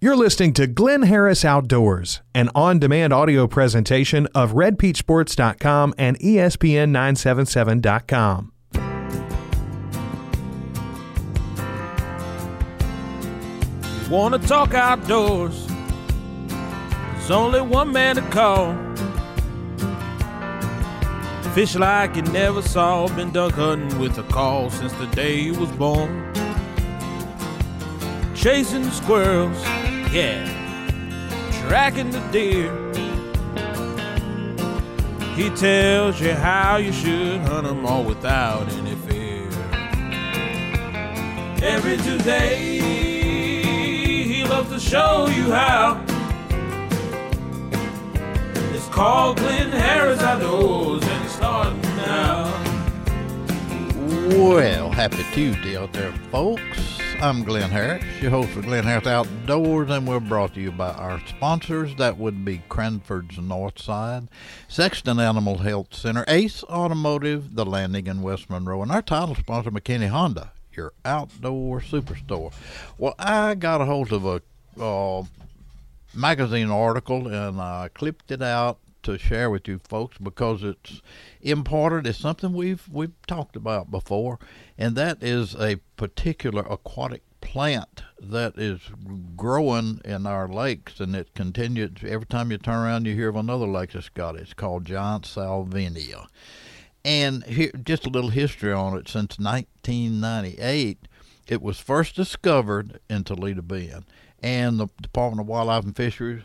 You're listening to Glynn Harris Outdoors, an on demand audio presentation of RedPeachSports.com and ESPN977.com. Want to talk outdoors? There's only one man to call. Fish like you never saw, been duck hunting with a call since the day he was born. Chasing squirrels, yeah, tracking the deer. He tells you how you should hunt them all without any fear. Every Tuesday, he loves to show you how. It's called Glynn Harris Outdoors, and it's starting now. Well, happy Tuesday out there, folks. I'm Glynn Harris, your host for Glynn Harris Outdoors, and we're brought to you by our sponsors. That would be Cranford's Northside, Sexton Animal Health Center, Ace Automotive, The Landing in West Monroe, and our title sponsor, McKinney Honda, your outdoor superstore. Well, I got a hold of a uh, magazine article and I clipped it out to share with you folks because it's important. It's something we've we've talked about before, and that is a particular aquatic plant that is growing in our lakes, and it continues every time you turn around. You hear of another lake that's got it. It's called giant salvinia, and here just a little history on it. Since 1998, it was first discovered in Toledo Bend, and the Department of Wildlife and Fisheries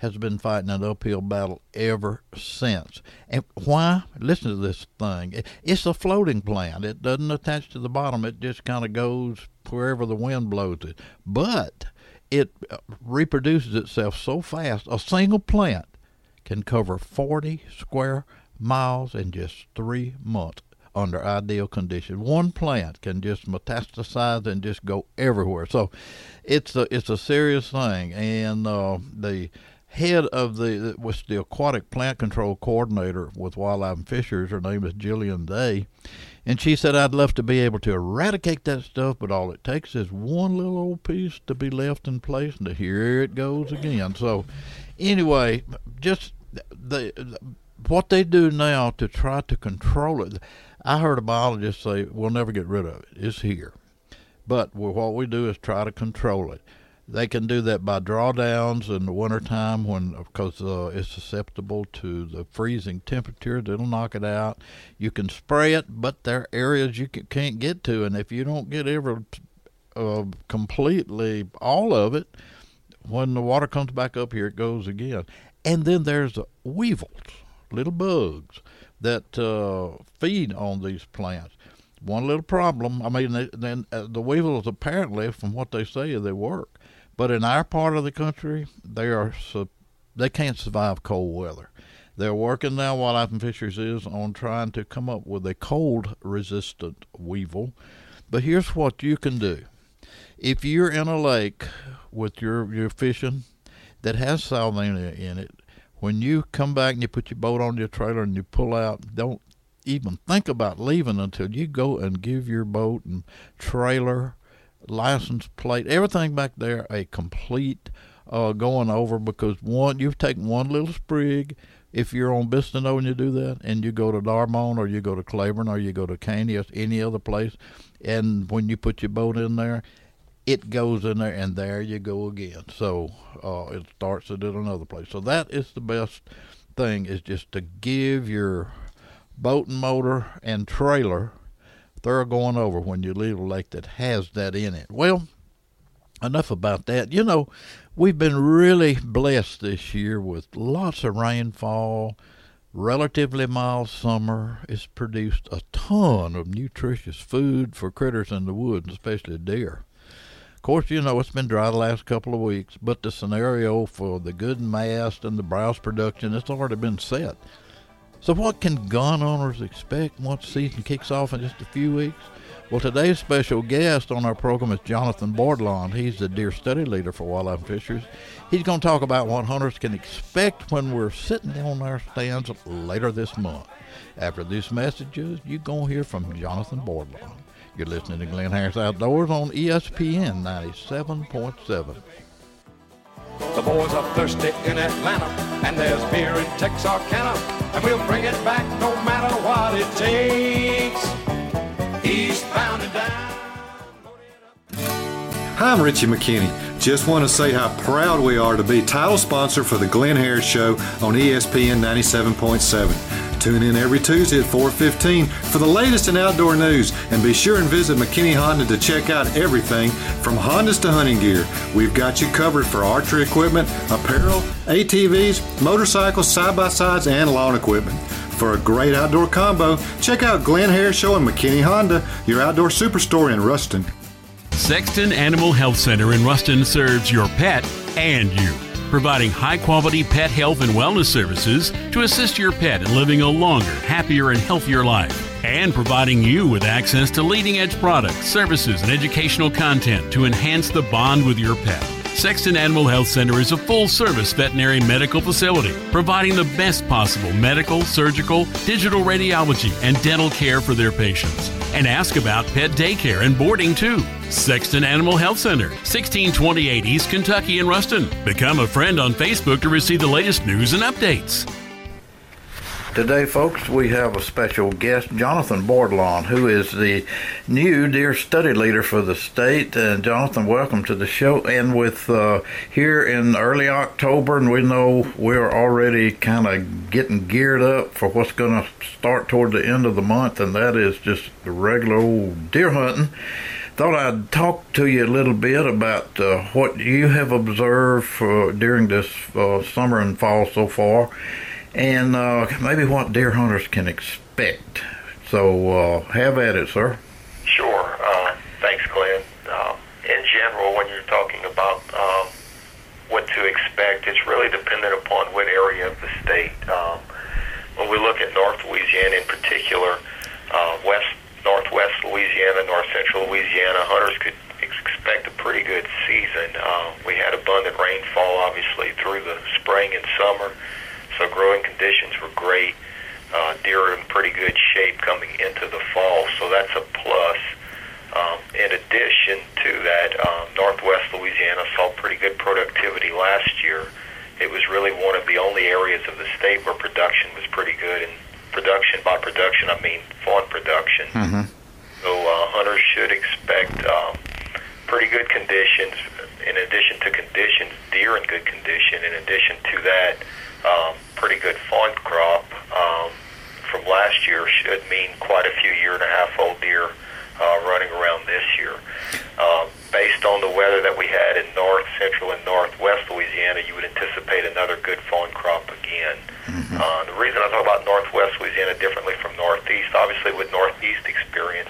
has been fighting an uphill battle ever since. And why? Listen to this thing. It's a floating plant. It doesn't attach to the bottom. It just kind of goes wherever the wind blows it. But it uh, reproduces itself so fast. A single plant can cover 40 square miles in just three months under ideal conditions. One plant can just metastasize and just go everywhere. So it's a it's a serious thing. And uh, the head of the was the aquatic plant control coordinator with Wildlife and Fisheries. Her name is Jillian Day, and she said, "I'd love to be able to eradicate that stuff, but all it takes is one little old piece to be left in place, and here it goes again." So, anyway, just the, the what they do now to try to control it. I heard a biologist say, "We'll never get rid of it. It's here." But what we do is try to control it. They can do that by drawdowns in the wintertime when, because uh, it's susceptible to the freezing temperatures. It'll knock it out. You can spray it, but there are areas you can't get to, and if you don't get ever uh, completely all of it, when the water comes back up here, it goes again. And then there's weevils, little bugs that uh, feed on these plants. One little problem. I mean, then uh, the weevils apparently, from what they say, they work but in our part of the country, they are they can't survive cold weather. They're working now, Wildlife and Fisheries is, on trying to come up with a cold resistant weevil. But here's what you can do. If you're in a lake with your, your fishing that has salvinia in it, when you come back and you put your boat on your trailer and you pull out, don't even think about leaving until you go and give your boat and trailer license plate, everything back there, a complete uh, going over because one, you've taken one little sprig. If you're on Bistineau and you do that, and you go to D'Arbonne or you go to Claiborne or you go to Caney or any other place, and when you put your boat in there, it goes in there, and there you go again. So uh, it starts at another place. So that is the best thing is just to give your boat and motor and trailer thorough going over when you leave a lake that has that in it. Well, enough about that. You know, we've been really blessed this year with lots of rainfall, relatively mild summer. It's produced a ton of nutritious food for critters in the woods, especially deer. Of course, you know it's been dry the last couple of weeks, but the scenario for the good mast and the browse production it's already been set. So, what can gun owners expect once the season kicks off in just a few weeks? Well, today's special guest on our program is Jonathan Bordelon. He's the deer study leader for wildlife fishers. He's going to talk about what hunters can expect when we're sitting on our stands later this month. After these messages, you're going to hear from Jonathan Bordelon. You're listening to Glynn Harris Outdoors on ESPN 97.7. The boys are thirsty in Atlanta, and there's beer in Texarkana, and we'll bring it back no matter what it takes. Eastbound and down. Hi, I'm Richie McKinney. Just want to say how proud we are to be title sponsor for the Glynn Harris Show on ESPN 97.7. Tune in every Tuesday at 4:15 for the latest in outdoor news, and be sure and visit McKinney Honda to check out everything from Hondas to hunting gear. We've got you covered for archery equipment, apparel, ATVs, motorcycles, side-by-sides, and lawn equipment. For a great outdoor combo, check out Glynn Harris Show and McKinney Honda, your outdoor superstore in Ruston. Sexton Animal Health Center in Ruston serves your pet and you, providing high quality pet health and wellness services to assist your pet in living a longer, happier, and healthier life, and providing you with access to leading edge products, services, and educational content to enhance the bond with your pet. Sexton Animal Health Center is a full service veterinary medical facility providing the best possible medical, surgical, digital radiology, and dental care for their patients. And ask about pet daycare and boarding too. Sexton Animal Health Center, 1628 East Kentucky in Ruston. Become a friend on Facebook to receive the latest news and updates. Today, folks, we have a special guest, Jonathan Bordelon, who is the new deer study leader for the state. And Jonathan, welcome to the show. And with uh, here in early October, and we know we're already kind of getting geared up for what's going to start toward the end of the month, and that is just the regular old deer hunting. Thought I'd talk to you a little bit about uh, what you have observed for, during this uh, summer and fall so far and uh, maybe what deer hunters can expect. So uh, have at it, sir. Sure. Uh, thanks, Glynn. Uh, in general, when you're talking about um, what to expect, it's really dependent upon what area of the state. Um, when we look at North Louisiana in particular, uh, west, northwest Louisiana, north central Louisiana, hunters could expect a pretty good season. Uh, we had abundant rainfall, obviously, through the spring and summer, so growing conditions were great. Uh, deer are in pretty good shape coming into the fall, so that's a plus. Um, in addition to that, um, Northwest Louisiana saw pretty good productivity last year. It was really one of the only areas of the state where production was pretty good. And production by production, I mean fawn production. Mm-hmm. So uh, hunters should expect um, pretty good conditions. In addition to conditions, deer in good condition. In addition to that, um, pretty good fawn crop um, from last year should mean quite a few year and a half old deer uh, running around this year. Um, based on the weather that we had in north, central, and northwest Louisiana, you would anticipate another good fawn crop again. Uh, the reason I talk about northwest Louisiana differently from northeast, obviously with northeast experience,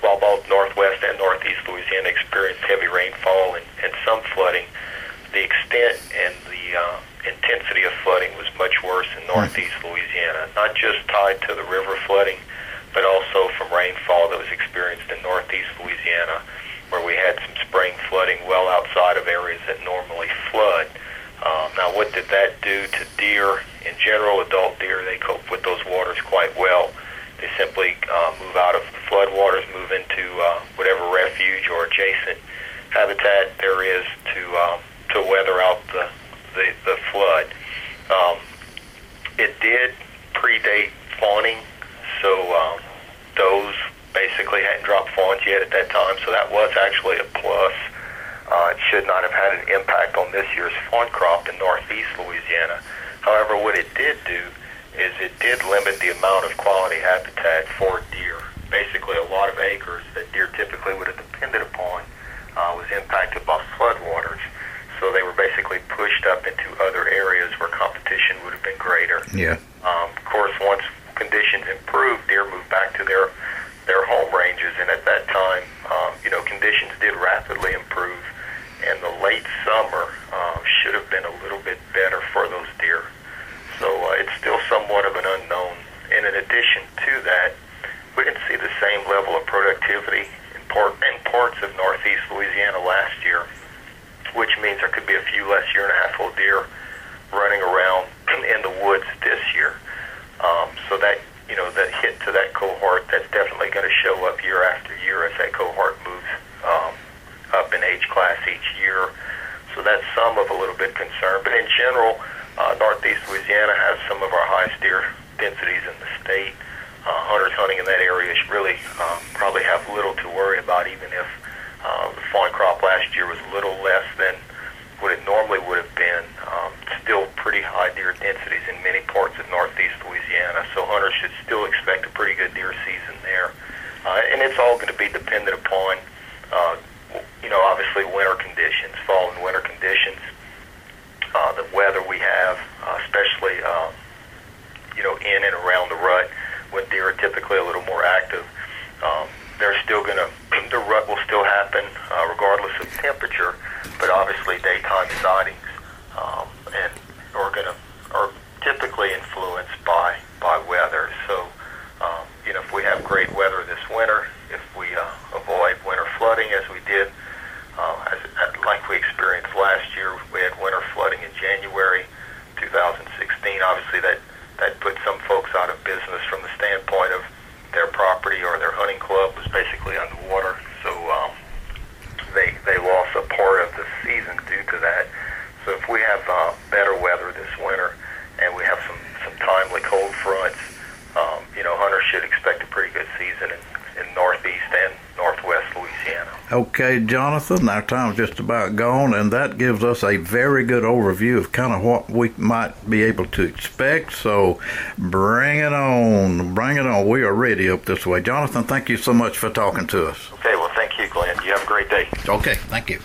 while both northwest and northeast Louisiana experienced heavy rainfall and, and some flooding, the extent and uh, intensity of flooding was much worse in northeast Louisiana, not just tied to the river flooding, but also from rainfall that was experienced in northeast Louisiana, where we had some spring flooding well outside of areas that normally flood. Um, now, what did that do to deer? In general, adult deer, they cope with those waters quite well. They simply uh, move out of the flood waters, move into uh, whatever refuge or adjacent habitat there is to um, to weather out the the, the flood. Um, it did predate fawning, so um, those basically hadn't dropped fawns yet at that time, so that was actually a plus. Uh, it should not have had an impact on this year's fawn crop in northeast Louisiana. However, what it did do is it did limit the amount of quality habitat for deer. Basically, a lot of acres that deer typically would have depended upon uh, was impacted by floodwaters. So they were basically pushed up into other areas where competition would have been greater. Yeah. Um, of course, once conditions improved, deer moved back to their their home ranges, and at that time, um, you know, conditions did rapidly improve, and the late summer uh, should have been a little bit better for those deer. So uh, it's still somewhat of an unknown. And in addition to that, we didn't see the same level of productivity in, part, in parts of northeast Louisiana last year, which means there could be a few less year and a half old deer running around to that cohort, that's definitely going to show up year after year as that cohort moves um, up in age class each year. So that's some of a little bit concern. But in general, uh, Northeast Louisiana has some of our highest deer densities in the state. Uh, hunters hunting in that area should really um, probably have little to worry about, even if uh, the fawn crop last year was a little less than what it normally would have been. Pretty high deer densities in many parts of northeast Louisiana, so hunters should still expect a pretty good deer season there. Uh, and it's all going to be dependent upon, uh, you know, obviously winter conditions, fall and winter conditions, uh, the weather we have, uh, especially, um, you know, in and around the rut when deer are typically a little more active. Um, they're still going to, the rut will still happen uh, regardless of temperature, but obviously daytime sightings um, and are going to are typically influenced by by weather. So, um, you know, if we have great weather this winter, if we uh, avoid winter flooding as we did, uh, as, as, like we experienced last year, we had winter flooding in January 2016. Obviously, that that put some folks out of business from the standpoint of their property or their hunting club was basically underwater. So um, they they lost a part of the season due to that. So if we have uh, better weather this winter and we have some some timely cold fronts, um, you know, hunters should expect a pretty good season in, in northeast and northwest Louisiana. Okay, Jonathan, our time's just about gone, and that gives us a very good overview of kind of what we might be able to expect. So bring it on, bring it on. We are ready up this way. Jonathan, thank you so much for talking to us. Okay, well, thank you, Glynn. You have a great day. Okay, thank you.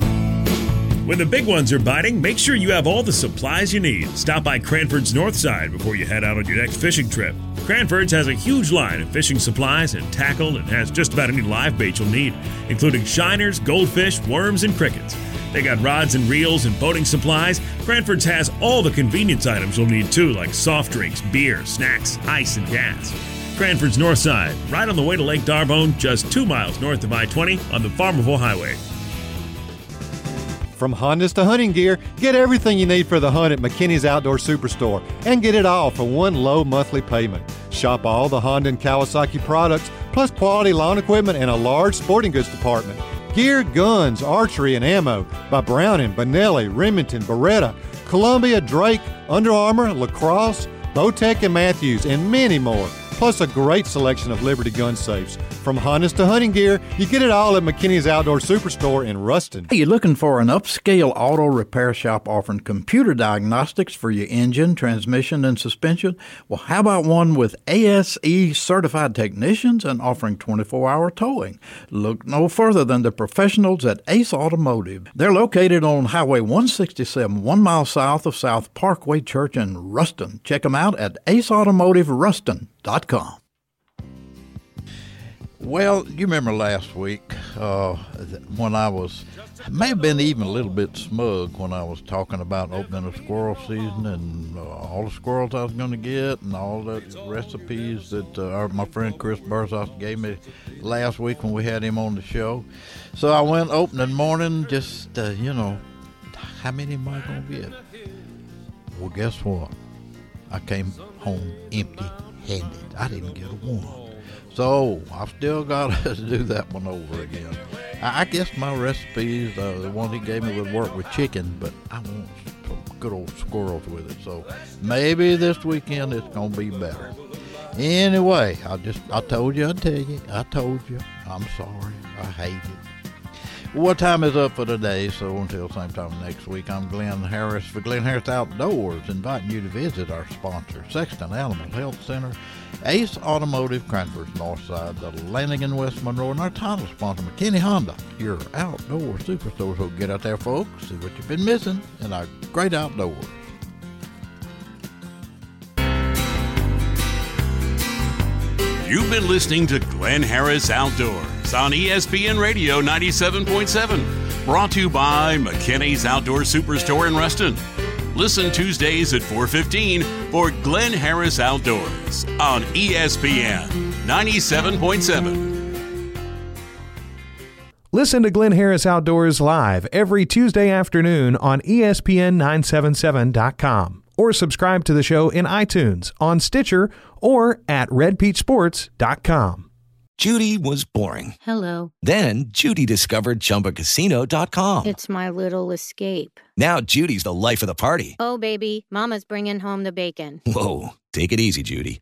When the big ones are biting, make sure you have all the supplies you need. Stop by Cranford's North Side before you head out on your next fishing trip. Cranford's has a huge line of fishing supplies and tackle and has just about any live bait you'll need, including shiners, goldfish, worms, and crickets. They got rods and reels and boating supplies. Cranford's has all the convenience items you'll need too, like soft drinks, beer, snacks, ice, and gas. Cranford's North Side, right on the way to Lake D'Arbonne, just two miles north of I 20 on the Farmerville Highway. From Hondas to hunting gear, get everything you need for the hunt at McKinney's Outdoor Superstore and get it all for one low monthly payment. Shop all the Honda and Kawasaki products, plus quality lawn equipment and a large sporting goods department. Gear, guns, archery, and ammo by Browning, Benelli, Remington, Beretta, Columbia, Drake, Under Armour, Lacrosse, Bowtech, and Mathews, and many more plus a great selection of Liberty gun safes. From Hondas to hunting gear, you get it all at McKinney's Outdoor Superstore in Ruston. Are you looking for an upscale auto repair shop offering computer diagnostics for your engine, transmission, and suspension? Well, how about one with ASE certified technicians and offering 24 hour towing? Look no further than the professionals at Ace Automotive. They're located on Highway 167, one mile south of South Parkway Church in Ruston. Check them out at aceautomotiveruston.com. Well, you remember last week uh, when I was, may have been even a little bit smug when I was talking about opening a squirrel season and uh, all the squirrels I was going to get and all the recipes that uh, my friend Chris Burzos gave me last week when we had him on the show. So I went opening morning, just, uh, you know, how many am I going to get? Well, guess what? I came home empty handed. I didn't get a one. So I've still got to do that one over again. I, guess my recipes, uh, the one he gave me would work with chicken, but I want some good old squirrels with it. So maybe this weekend it's gonna be better. Anyway, I just I told you I'd tell you. I told you. I'm sorry. I hate it. What time is up for today? So until same time next week, I'm Glynn Harris for Glynn Harris Outdoors, inviting you to visit our sponsor, Sexton Animal Health Center, Ace Automotive, Cranford's North Side, the Lanigan West Monroe, and our title sponsor, McKinney Honda, your outdoor superstore. So get out there, folks, see what you've been missing in our great outdoors. You've been listening to Glynn Harris Outdoors on ESPN Radio 97.7, brought to you by McKinney's Outdoor Superstore in Ruston. Listen Tuesdays at 4:15 for Glynn Harris Outdoors on ESPN 97.7. Listen to Glynn Harris Outdoors live every Tuesday afternoon on E ESPN977.com or subscribe to the show in iTunes, on Stitcher, or at redpeachsports.com. Judy was boring. Hello. Then Judy discovered ChumbaCasino.com. It's my little escape. Now Judy's the life of the party. Oh, baby, Mama's bringing home the bacon. Whoa, take it easy, Judy.